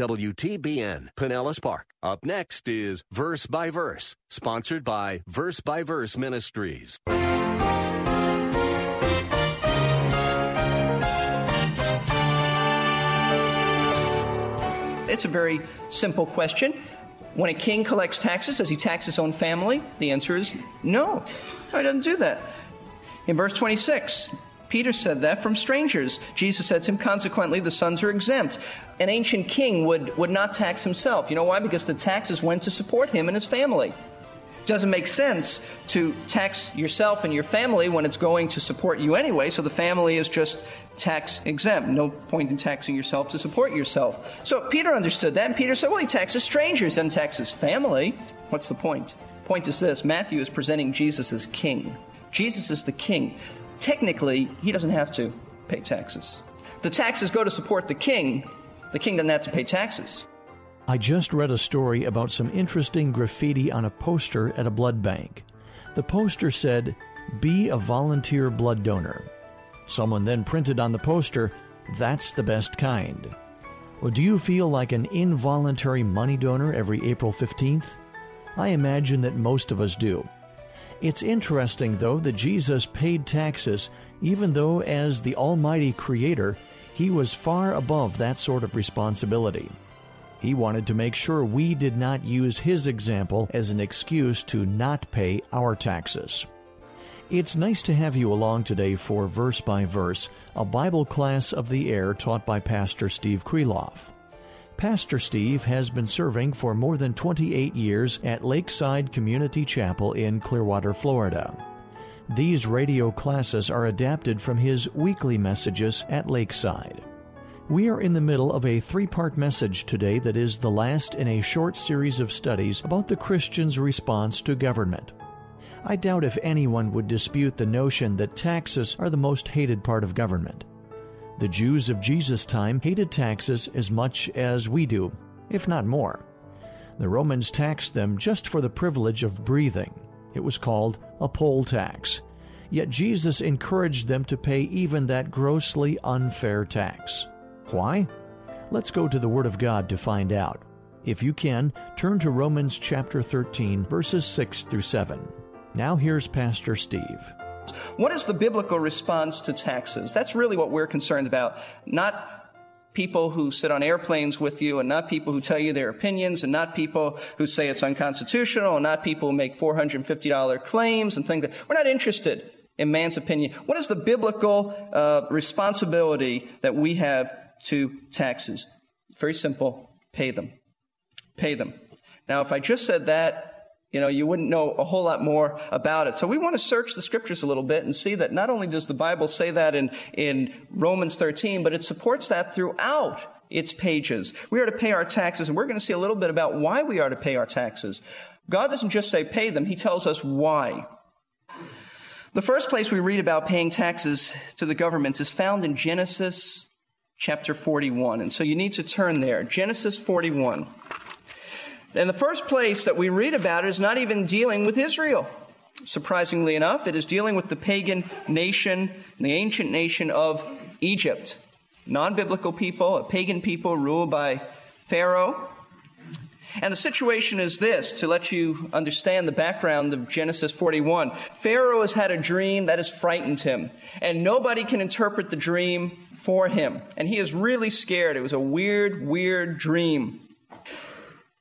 WTBN, Pinellas Park. Up next is Verse by Verse, sponsored by Verse by Verse Ministries. It's a very simple question. When a king collects taxes, does he tax his own family? The answer is no. No, he doesn't do that. In verse 26, Peter said that from strangers. Jesus said to him, consequently, the sons are exempt. An ancient king would, would not tax himself. You know why? Because the taxes went to support him and his family. Doesn't make sense to tax yourself and your family when it's going to support you anyway, so the family is just tax exempt. No point in taxing yourself to support yourself. So Peter understood that, and Peter said, well, he taxes strangers and taxes family. What's the point? Point is this Matthew is presenting Jesus as king. Jesus is the king technically, he doesn't have to pay taxes. The taxes go to support the king. The king doesn't have to pay taxes. I just read a story about some interesting graffiti on a poster at a blood bank. The poster said, Be a volunteer blood donor. Someone then printed on the poster, That's the best kind. Well, do you feel like an involuntary money donor every April 15th? I imagine that most of us do. It's interesting, though, that Jesus paid taxes, even though, as the Almighty Creator, he was far above that sort of responsibility. He wanted to make sure we did not use his example as an excuse to not pay our taxes. It's nice to have you along today for Verse by Verse, a Bible class of the air taught by Pastor Steve Kreloff. Pastor Steve has been serving for more than 28 years at Lakeside Community Chapel in Clearwater, Florida. These radio classes are adapted from his weekly messages at Lakeside. We are in the middle of a three part message today that is the last in a short series of studies about the Christian's response to government. I doubt if anyone would dispute the notion that taxes are the most hated part of government. The Jews of Jesus' time hated taxes as much as we do, if not more. The Romans taxed them just for the privilege of breathing. It was called a poll tax. Yet Jesus encouraged them to pay even that grossly unfair tax. Why? Let's go to the Word of God to find out. If you can, turn to Romans chapter 13, verses 6 through 7. Now here's Pastor Steve. What is the biblical response to taxes? That's really what we're concerned about. Not people who sit on airplanes with you and not people who tell you their opinions and not people who say it's unconstitutional and not people who make $450 claims and things that we're not interested in man's opinion. What is the biblical uh, responsibility that we have to taxes? Very simple. Pay them. Pay them. Now, if I just said that, you know, you wouldn't know a whole lot more about it. So we want to search the scriptures a little bit and see that not only does the Bible say that in, in Romans 13, but it supports that throughout its pages. We are to pay our taxes, and we're going to see a little bit about why we are to pay our taxes. God doesn't just say pay them, He tells us why. The first place we read about paying taxes to the government is found in Genesis chapter 41. And so you need to turn there. Genesis 41. And the first place that we read about it is not even dealing with Israel. Surprisingly enough, it is dealing with the pagan nation, the ancient nation of Egypt. Non biblical people, a pagan people ruled by Pharaoh. And the situation is this to let you understand the background of Genesis 41. Pharaoh has had a dream that has frightened him, and nobody can interpret the dream for him. And he is really scared. It was a weird, weird dream.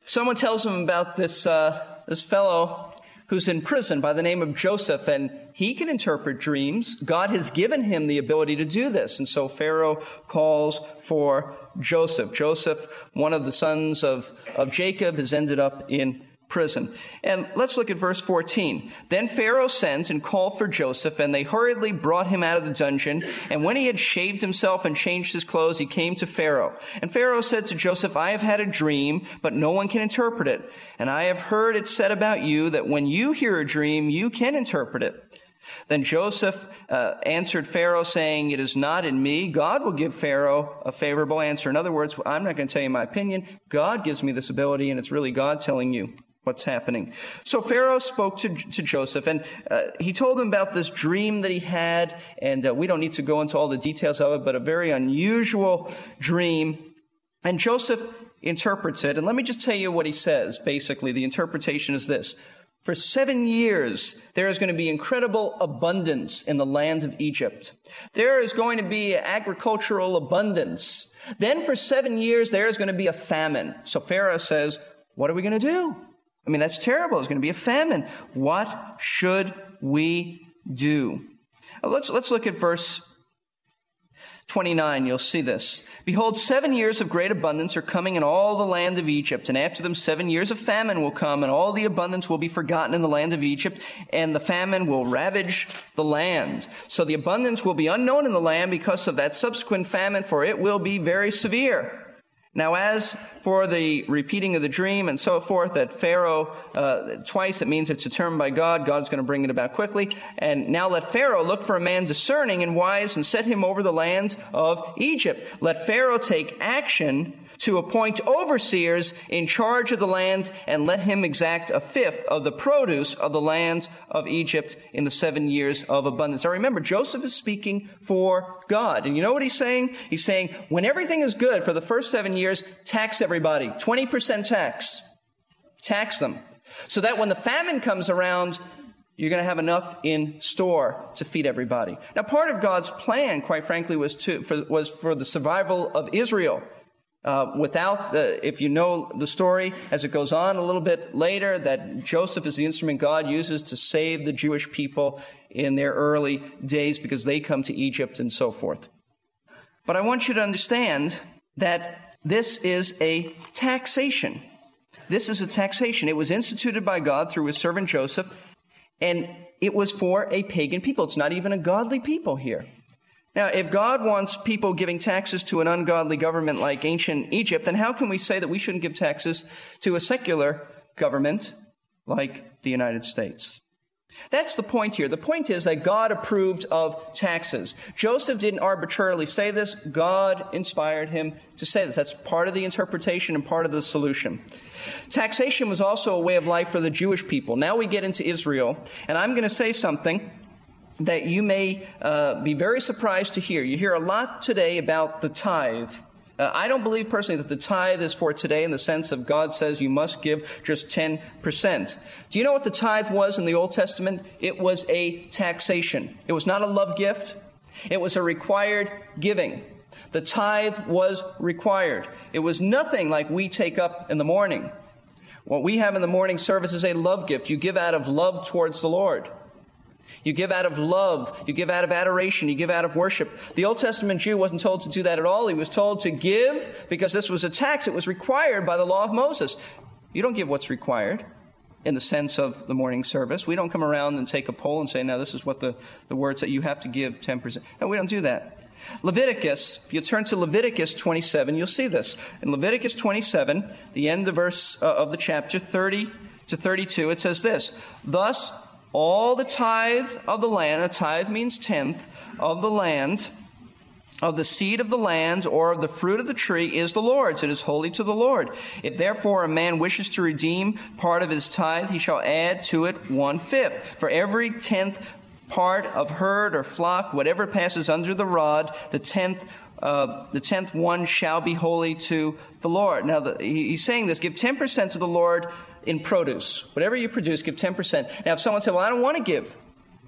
Someone tells him about this, uh, this fellow who's in prison by the name of Joseph, and he can interpret dreams. God has given him the ability to do this. And so Pharaoh calls for Joseph. Joseph, one of the sons of, of Jacob, has ended up in prison. And let's look at verse 14. Then Pharaoh sends and called for Joseph, and they hurriedly brought him out of the dungeon. And when he had shaved himself and changed his clothes, he came to Pharaoh. And Pharaoh said to Joseph, I have had a dream, but no one can interpret it. And I have heard it said about you that when you hear a dream, you can interpret it. Then Joseph uh, answered Pharaoh, saying, It is not in me. God will give Pharaoh a favorable answer. In other words, I'm not going to tell you my opinion. God gives me this ability, and it's really God telling you what's happening. So Pharaoh spoke to, to Joseph and uh, he told him about this dream that he had. And uh, we don't need to go into all the details of it, but a very unusual dream. And Joseph interprets it. And let me just tell you what he says. Basically, the interpretation is this. For seven years, there is going to be incredible abundance in the land of Egypt. There is going to be agricultural abundance. Then for seven years, there is going to be a famine. So Pharaoh says, what are we going to do? I mean, that's terrible. There's going to be a famine. What should we do? Let's, let's look at verse 29, you'll see this. Behold, seven years of great abundance are coming in all the land of Egypt, and after them seven years of famine will come, and all the abundance will be forgotten in the land of Egypt, and the famine will ravage the land. So the abundance will be unknown in the land because of that subsequent famine, for it will be very severe. Now, as for the repeating of the dream and so forth, that Pharaoh, uh, twice it means it's determined by God. God's going to bring it about quickly. And now let Pharaoh look for a man discerning and wise and set him over the lands of Egypt. Let Pharaoh take action to appoint overseers in charge of the land and let him exact a fifth of the produce of the land of Egypt in the seven years of abundance. Now remember, Joseph is speaking for God. And you know what he's saying? He's saying, when everything is good for the first seven years, tax everybody. 20% tax. Tax them. So that when the famine comes around, you're going to have enough in store to feed everybody. Now, part of God's plan, quite frankly, was to, for, was for the survival of Israel. Uh, without the, if you know the story as it goes on a little bit later, that Joseph is the instrument God uses to save the Jewish people in their early days because they come to Egypt and so forth. But I want you to understand that this is a taxation. This is a taxation. It was instituted by God through his servant Joseph, and it was for a pagan people. It's not even a godly people here. Now, if God wants people giving taxes to an ungodly government like ancient Egypt, then how can we say that we shouldn't give taxes to a secular government like the United States? That's the point here. The point is that God approved of taxes. Joseph didn't arbitrarily say this. God inspired him to say this. That's part of the interpretation and part of the solution. Taxation was also a way of life for the Jewish people. Now we get into Israel, and I'm going to say something that you may uh, be very surprised to hear. You hear a lot today about the tithe. Uh, I don't believe personally that the tithe is for today in the sense of God says you must give just 10%. Do you know what the tithe was in the Old Testament? It was a taxation. It was not a love gift. It was a required giving. The tithe was required. It was nothing like we take up in the morning. What we have in the morning service is a love gift. You give out of love towards the Lord. You give out of love. You give out of adoration. You give out of worship. The Old Testament Jew wasn't told to do that at all. He was told to give because this was a tax. It was required by the law of Moses. You don't give what's required in the sense of the morning service. We don't come around and take a poll and say, now this is what the, the words that you have to give 10%. No, we don't do that. Leviticus, if you turn to Leviticus 27, you'll see this. In Leviticus 27, the end of verse uh, of the chapter 30 to 32, it says this, Thus all the tithe of the land, a tithe means tenth of the land, of the seed of the land or of the fruit of the tree is the Lord's. It is holy to the Lord. If therefore a man wishes to redeem part of his tithe, he shall add to it one fifth. For every tenth part of herd or flock, whatever passes under the rod, the tenth uh, the tenth one shall be holy to the Lord. Now, the, he's saying this: give ten percent to the Lord in produce. Whatever you produce, give 10%. Now, if someone said, Well, I don't want to give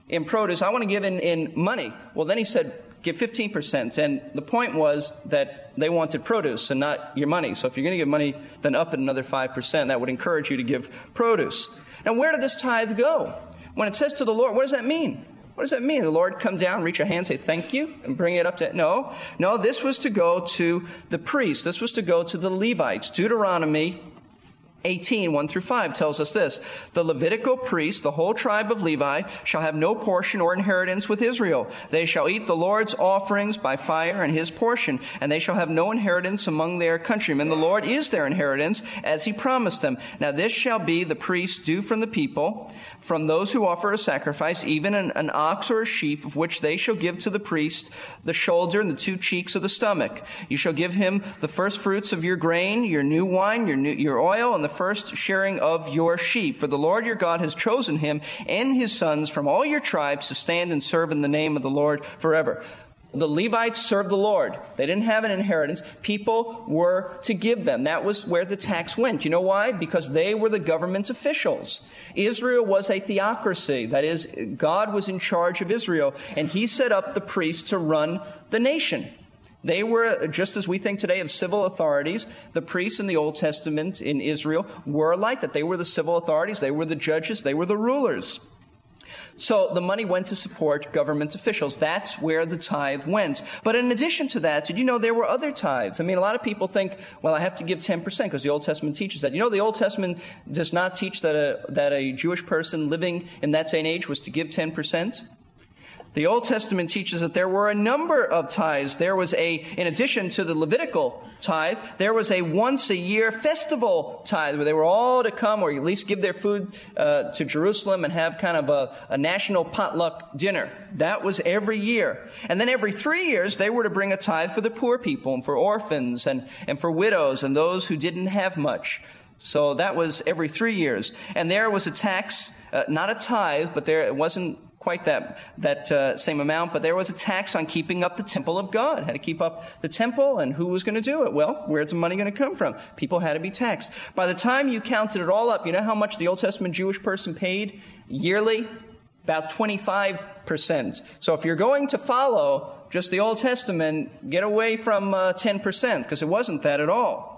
in produce, I want to give in, in money. Well, then he said, Give 15%. And the point was that they wanted produce and not your money. So if you're going to give money, then up another 5%. That would encourage you to give produce. Now, where did this tithe go? When it says to the Lord, what does that mean? What does that mean? The Lord come down, reach your hand, say thank you, and bring it up to no, no. This was to go to the priests. This was to go to the Levites. Deuteronomy 18, 1 through 5 tells us this. The Levitical priest, the whole tribe of Levi, shall have no portion or inheritance with Israel. They shall eat the Lord's offerings by fire and his portion, and they shall have no inheritance among their countrymen. The Lord is their inheritance, as he promised them. Now this shall be the priest's due from the people, from those who offer a sacrifice, even an, an ox or a sheep, of which they shall give to the priest the shoulder and the two cheeks of the stomach. You shall give him the first fruits of your grain, your new wine, your, new, your oil, and the first sharing of your sheep. For the Lord your God has chosen him and his sons from all your tribes to stand and serve in the name of the Lord forever. The Levites served the Lord. They didn't have an inheritance. People were to give them. That was where the tax went. You know why? Because they were the government's officials. Israel was a theocracy. That is, God was in charge of Israel, and he set up the priests to run the nation. They were, just as we think today of civil authorities, the priests in the Old Testament in Israel were like that. They were the civil authorities, they were the judges, they were the rulers. So the money went to support government officials. That's where the tithe went. But in addition to that, did you know there were other tithes? I mean, a lot of people think, well, I have to give 10% because the Old Testament teaches that. You know, the Old Testament does not teach that a, that a Jewish person living in that day and age was to give 10%. The Old Testament teaches that there were a number of tithes. There was a, in addition to the Levitical tithe, there was a once a year festival tithe where they were all to come or at least give their food uh, to Jerusalem and have kind of a, a national potluck dinner. That was every year. And then every three years, they were to bring a tithe for the poor people and for orphans and, and for widows and those who didn't have much. So that was every three years. And there was a tax, uh, not a tithe, but there it wasn't quite that, that uh, same amount, but there was a tax on keeping up the temple of God. Had to keep up the temple, and who was going to do it? Well, where's the money going to come from? People had to be taxed. By the time you counted it all up, you know how much the Old Testament Jewish person paid yearly? About 25%. So if you're going to follow just the Old Testament, get away from uh, 10%, because it wasn't that at all.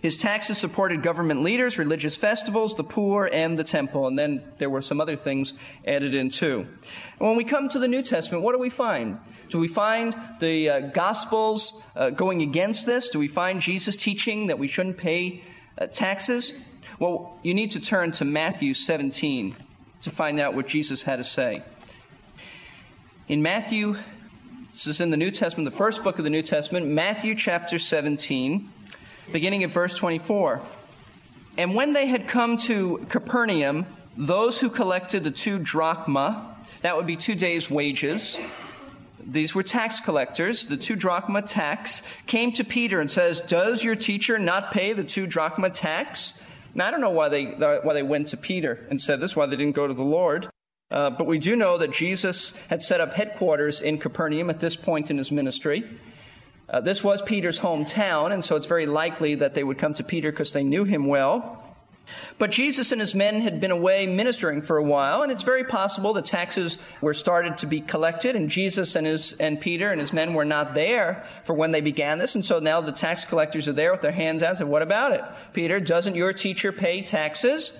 His taxes supported government leaders, religious festivals, the poor, and the temple. And then there were some other things added in too. And when we come to the New Testament, what do we find? Do we find the uh, Gospels uh, going against this? Do we find Jesus teaching that we shouldn't pay uh, taxes? Well, you need to turn to Matthew 17 to find out what Jesus had to say. In Matthew, this is in the New Testament, the first book of the New Testament, Matthew chapter 17 beginning at verse 24. And when they had come to Capernaum, those who collected the two drachma, that would be two days' wages, these were tax collectors, the two drachma tax, came to Peter and says, Does your teacher not pay the two drachma tax? Now, I don't know why they, why they went to Peter and said this, why they didn't go to the Lord. Uh, but we do know that Jesus had set up headquarters in Capernaum at this point in his ministry. Uh, this was Peter's hometown, and so it's very likely that they would come to Peter because they knew him well. But Jesus and his men had been away ministering for a while, and it's very possible that taxes were started to be collected, and Jesus and his and Peter and his men were not there for when they began this, and so now the tax collectors are there with their hands out and say, What about it? Peter, doesn't your teacher pay taxes?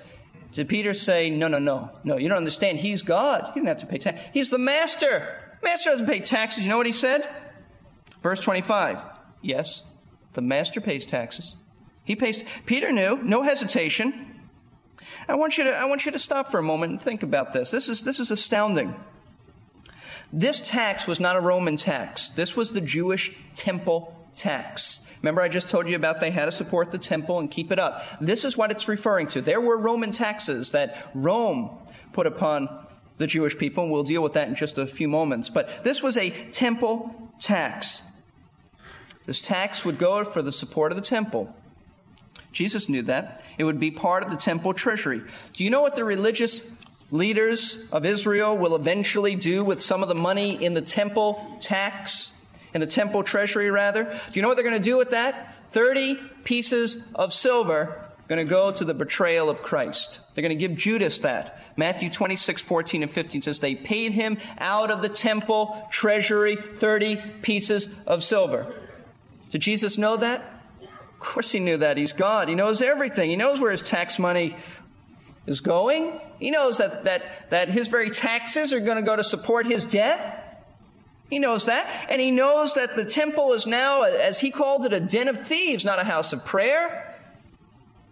Did Peter say, No, no, no, no, you don't understand. He's God. He didn't have to pay tax. He's the master. Master doesn't pay taxes. You know what he said? Verse 25. Yes, the master pays taxes. He pays. Peter knew, no hesitation. I want you to, I want you to stop for a moment and think about this. This is, this is astounding. This tax was not a Roman tax. This was the Jewish temple tax. Remember, I just told you about they had to support the temple and keep it up. This is what it's referring to. There were Roman taxes that Rome put upon the Jewish people, and we'll deal with that in just a few moments. But this was a temple tax. This tax would go for the support of the temple. Jesus knew that. It would be part of the temple treasury. Do you know what the religious leaders of Israel will eventually do with some of the money in the temple tax, in the temple treasury, rather? Do you know what they're going to do with that? 30 pieces of silver going to go to the betrayal of Christ. They're going to give Judas that. Matthew 26, 14 and 15 says, They paid him out of the temple treasury 30 pieces of silver. Did Jesus know that? Of course he knew that. He's God. He knows everything. He knows where his tax money is going. He knows that, that, that his very taxes are going to go to support his death. He knows that. And he knows that the temple is now, as he called it, a den of thieves, not a house of prayer.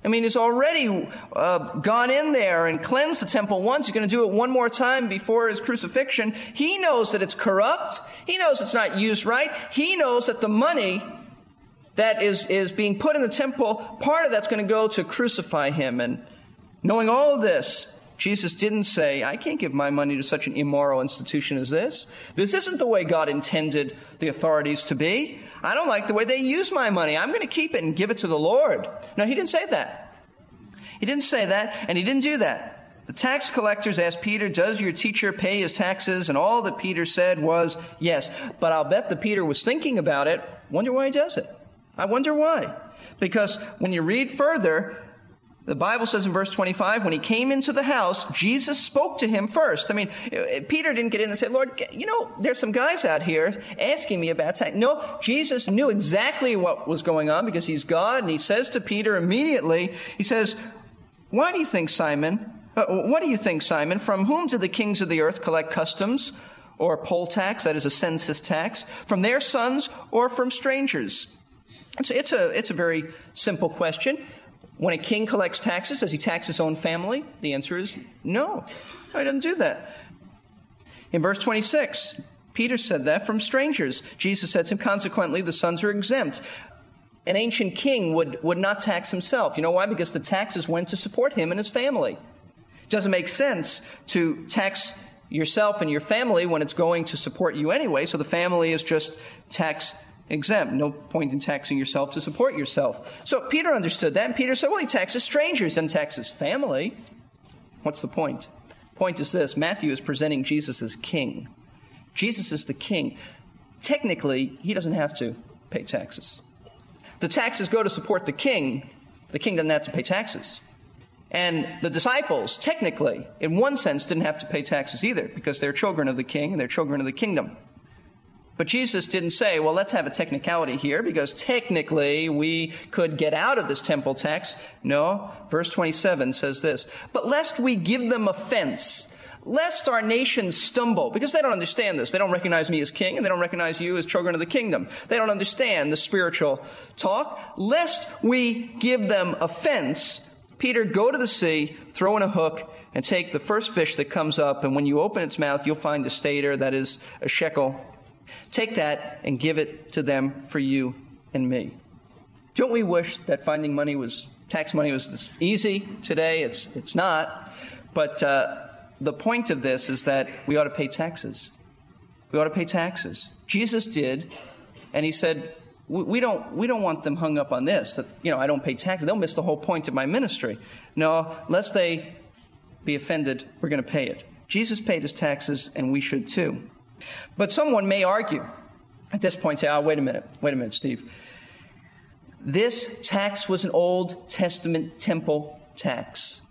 I mean, he's already uh, gone in there and cleansed the temple once. He's going to do it one more time before his crucifixion. He knows that it's corrupt. He knows it's not used right. He knows that the money that is, is being put in the temple, part of that's going to go to crucify him. And knowing all of this, Jesus didn't say, I can't give my money to such an immoral institution as this. This isn't the way God intended the authorities to be. I don't like the way they use my money. I'm going to keep it and give it to the Lord. No, he didn't say that. He didn't say that, and he didn't do that. The tax collectors asked Peter, Does your teacher pay his taxes? And all that Peter said was, Yes. But I'll bet that Peter was thinking about it. Wonder why he does it. I wonder why. Because when you read further, the Bible says in verse 25, when he came into the house, Jesus spoke to him first. I mean, Peter didn't get in and say, Lord, you know, there's some guys out here asking me about tax. No, Jesus knew exactly what was going on because he's God, and he says to Peter immediately, he says, Why do you think, Simon? Uh, what do you think, Simon? From whom do the kings of the earth collect customs or poll tax, that is a census tax? From their sons or from strangers? It's, it's, a, it's a very simple question. When a king collects taxes, does he tax his own family? The answer is no. He doesn't do that. In verse 26, Peter said that from strangers. Jesus said to him, consequently, the sons are exempt. An ancient king would, would not tax himself. You know why? Because the taxes went to support him and his family. It doesn't make sense to tax yourself and your family when it's going to support you anyway, so the family is just tax exempt. No point in taxing yourself to support yourself. So Peter understood that, and Peter said, well, he taxes strangers and taxes family. What's the point? Point is this Matthew is presenting Jesus as king. Jesus is the king. Technically, he doesn't have to pay taxes. The taxes go to support the king. The king doesn't have to pay taxes. And the disciples, technically, in one sense, didn't have to pay taxes either because they're children of the king and they're children of the kingdom. But Jesus didn't say, well, let's have a technicality here because technically we could get out of this temple tax. No, verse 27 says this, but lest we give them offense, lest our nation stumble, because they don't understand this. They don't recognize me as king and they don't recognize you as children of the kingdom. They don't understand the spiritual talk. Lest we give them offense, Peter, go to the sea, throw in a hook, and take the first fish that comes up, and when you open its mouth, you'll find a stater, that is a shekel Take that and give it to them for you and me. Don't we wish that finding money was, tax money was this easy today? It's, it's not. But uh, the point of this is that we ought to pay taxes. We ought to pay taxes. Jesus did, and he said, we don't, we don't want them hung up on this, that, you know, I don't pay taxes. They'll miss the whole point of my ministry. No, lest they be offended, we're going to pay it. Jesus paid his taxes, and we should too. But someone may argue at this point, say, oh, wait a minute, wait a minute, Steve. This tax was an Old Testament temple tax.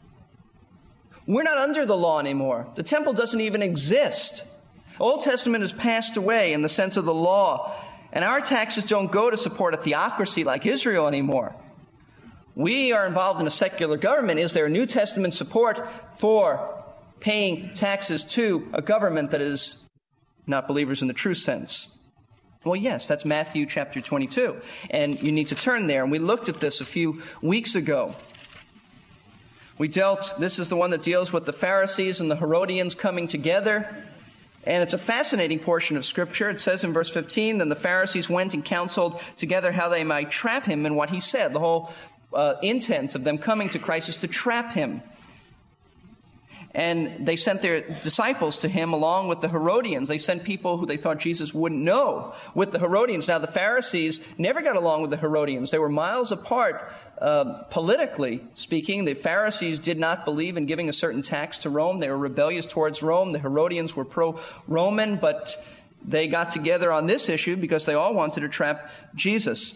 We're not under the law anymore. The temple doesn't even exist. Old Testament has passed away in the sense of the law, and our taxes don't go to support a theocracy like Israel anymore. We are involved in a secular government. Is there New Testament support for paying taxes to a government that is not believers in the true sense. Well, yes, that's Matthew chapter 22. And you need to turn there. And we looked at this a few weeks ago. We dealt, this is the one that deals with the Pharisees and the Herodians coming together. And it's a fascinating portion of Scripture. It says in verse 15, Then the Pharisees went and counseled together how they might trap him in what he said. The whole uh, intent of them coming to Christ is to trap him and they sent their disciples to him along with the Herodians. They sent people who they thought Jesus wouldn't know with the Herodians. Now, the Pharisees never got along with the Herodians. They were miles apart uh, politically speaking. The Pharisees did not believe in giving a certain tax to Rome. They were rebellious towards Rome. The Herodians were pro Roman, but they got together on this issue because they all wanted to trap Jesus.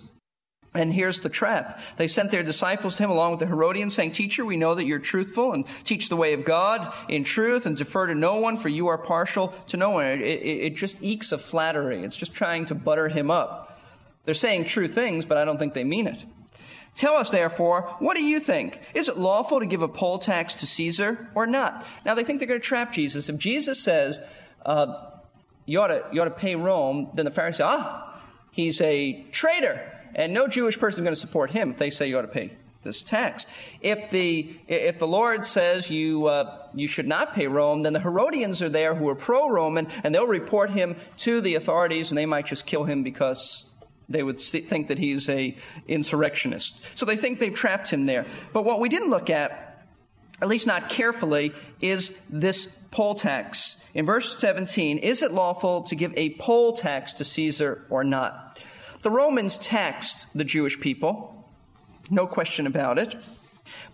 And here's the trap. They sent their disciples to him along with the Herodians, saying, Teacher, we know that you're truthful and teach the way of God in truth and defer to no one, for you are partial to no one. It, it, it just ekes of flattery. It's just trying to butter him up. They're saying true things, but I don't think they mean it. Tell us, therefore, what do you think? Is it lawful to give a poll tax to Caesar or not? Now, they think they're going to trap Jesus. If Jesus says, uh, you, ought to, you ought to pay Rome, then the Pharisees say, ah, he's a traitor. And no Jewish person is going to support him if they say you ought to pay this tax. If the, if the Lord says you, uh, you should not pay Rome, then the Herodians are there who are pro Roman, and they'll report him to the authorities, and they might just kill him because they would see, think that he's a insurrectionist. So they think they've trapped him there. But what we didn't look at, at least not carefully, is this poll tax. In verse 17, is it lawful to give a poll tax to Caesar or not? The Romans taxed the Jewish people, no question about it.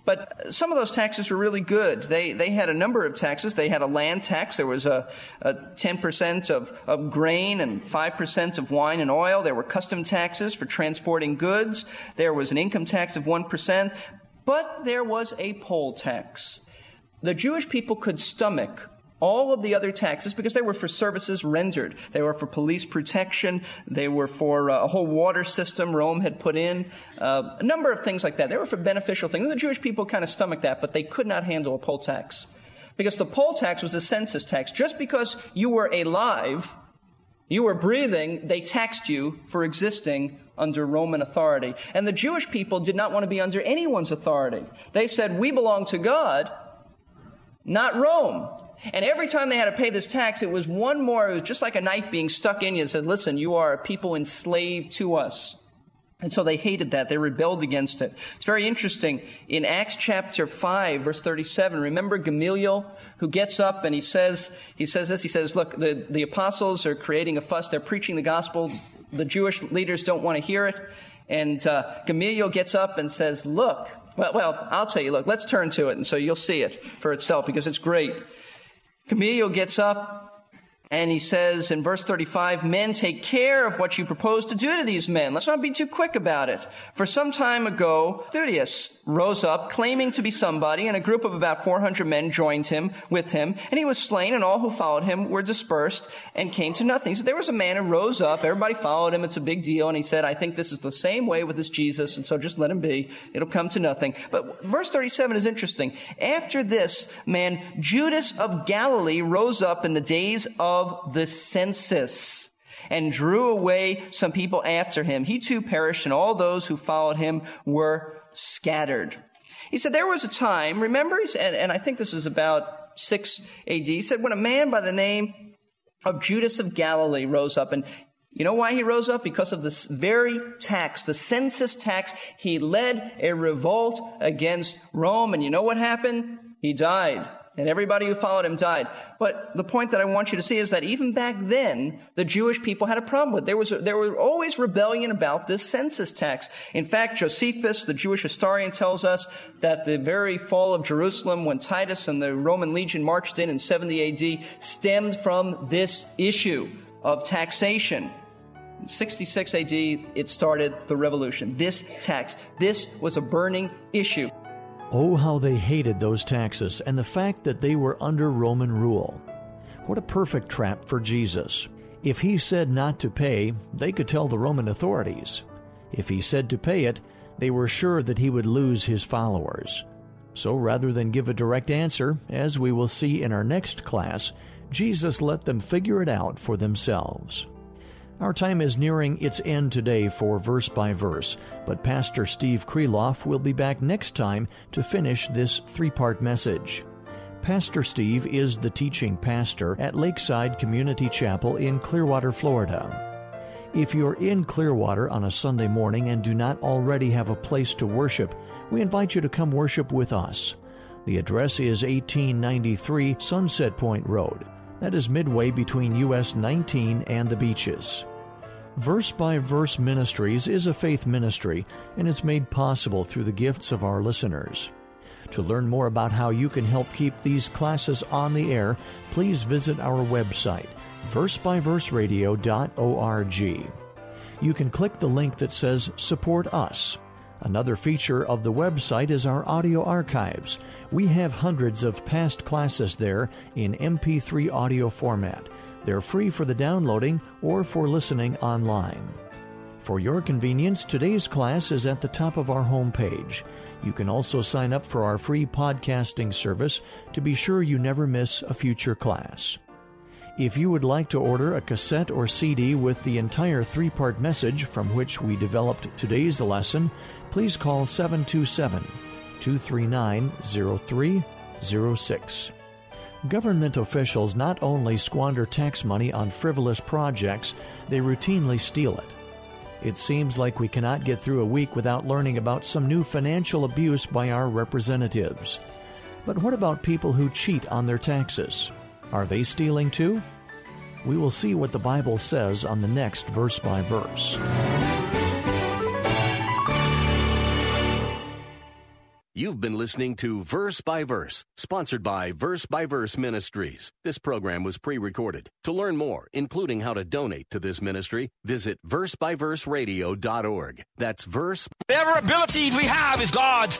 But some of those taxes were really good. They, they had a number of taxes. They had a land tax. There was a, a 10% of, of grain and 5% of wine and oil. There were custom taxes for transporting goods. There was an income tax of 1%. But there was a poll tax. The Jewish people could stomach all of the other taxes because they were for services rendered. They were for police protection. They were for uh, a whole water system Rome had put in. Uh, a number of things like that. They were for beneficial things. And the Jewish people kind of stomached that, but they could not handle a poll tax. Because the poll tax was a census tax. Just because you were alive, you were breathing, they taxed you for existing under Roman authority. And the Jewish people did not want to be under anyone's authority. They said, we belong to God, not Rome. And every time they had to pay this tax, it was one more, it was just like a knife being stuck in you and said, listen, you are a people enslaved to us. And so they hated that. They rebelled against it. It's very interesting. In Acts chapter 5, verse 37, remember Gamaliel who gets up and he says, he says this, he says, look, the, the apostles are creating a fuss. They're preaching the gospel. The Jewish leaders don't want to hear it. And uh, Gamaliel gets up and says, look, well, well, I'll tell you, look, let's turn to it. And so you'll see it for itself because it's great. Gamaliel gets up and he says in verse 35, men take care of what you propose to do to these men. Let's not be too quick about it. For some time ago, Theudas rose up claiming to be somebody and a group of about 400 men joined him with him and he was slain and all who followed him were dispersed and came to nothing. So there was a man who rose up. Everybody followed him. It's a big deal. And he said, I think this is the same way with this Jesus. And so just let him be. It'll come to nothing. But verse 37 is interesting. After this man, Judas of Galilee rose up in the days of of the census and drew away some people after him. He too perished and all those who followed him were scattered. He said there was a time, remember, and, and I think this is about 6 AD, he said when a man by the name of Judas of Galilee rose up and you know why he rose up? Because of this very tax, the census tax. He led a revolt against Rome. And you know what happened? He died and everybody who followed him died. But the point that I want you to see is that even back then, the Jewish people had a problem with it. There was, there was always rebellion about this census tax. In fact, Josephus, the Jewish historian, tells us that the very fall of Jerusalem, when Titus and the Roman legion marched in in 70 AD, stemmed from this issue of taxation. In 66 AD, it started the revolution. This tax. This was a burning issue. Oh, how they hated those taxes and the fact that they were under Roman rule. What a perfect trap for Jesus. If he said not to pay, they could tell the Roman authorities. If he said to pay it, they were sure that he would lose his followers. So rather than give a direct answer, as we will see in our next class, Jesus let them figure it out for themselves. Our time is nearing its end today for Verse by Verse, but Pastor Steve Kreloff will be back next time to finish this three part message. Pastor Steve is the teaching pastor at Lakeside Community Chapel in Clearwater, Florida. If you're in Clearwater on a Sunday morning and do not already have a place to worship, we invite you to come worship with us. The address is 1893 Sunset Point Road. That is midway between US 19 and the beaches. Verse by Verse Ministries is a faith ministry and is made possible through the gifts of our listeners. To learn more about how you can help keep these classes on the air, please visit our website, versebyverseradio.org. You can click the link that says Support Us. Another feature of the website is our audio archives. We have hundreds of past classes there in MP3 audio format. They're free for the downloading or for listening online. For your convenience, today's class is at the top of our homepage. You can also sign up for our free podcasting service to be sure you never miss a future class. If you would like to order a cassette or CD with the entire three part message from which we developed today's lesson, please call 727 239 0306. Government officials not only squander tax money on frivolous projects, they routinely steal it. It seems like we cannot get through a week without learning about some new financial abuse by our representatives. But what about people who cheat on their taxes? Are they stealing too? We will see what the Bible says on the next verse by verse. You've been listening to Verse by Verse, sponsored by Verse by Verse Ministries. This program was pre recorded. To learn more, including how to donate to this ministry, visit versebyverseradio.org. That's verse. Whatever abilities we have is God's.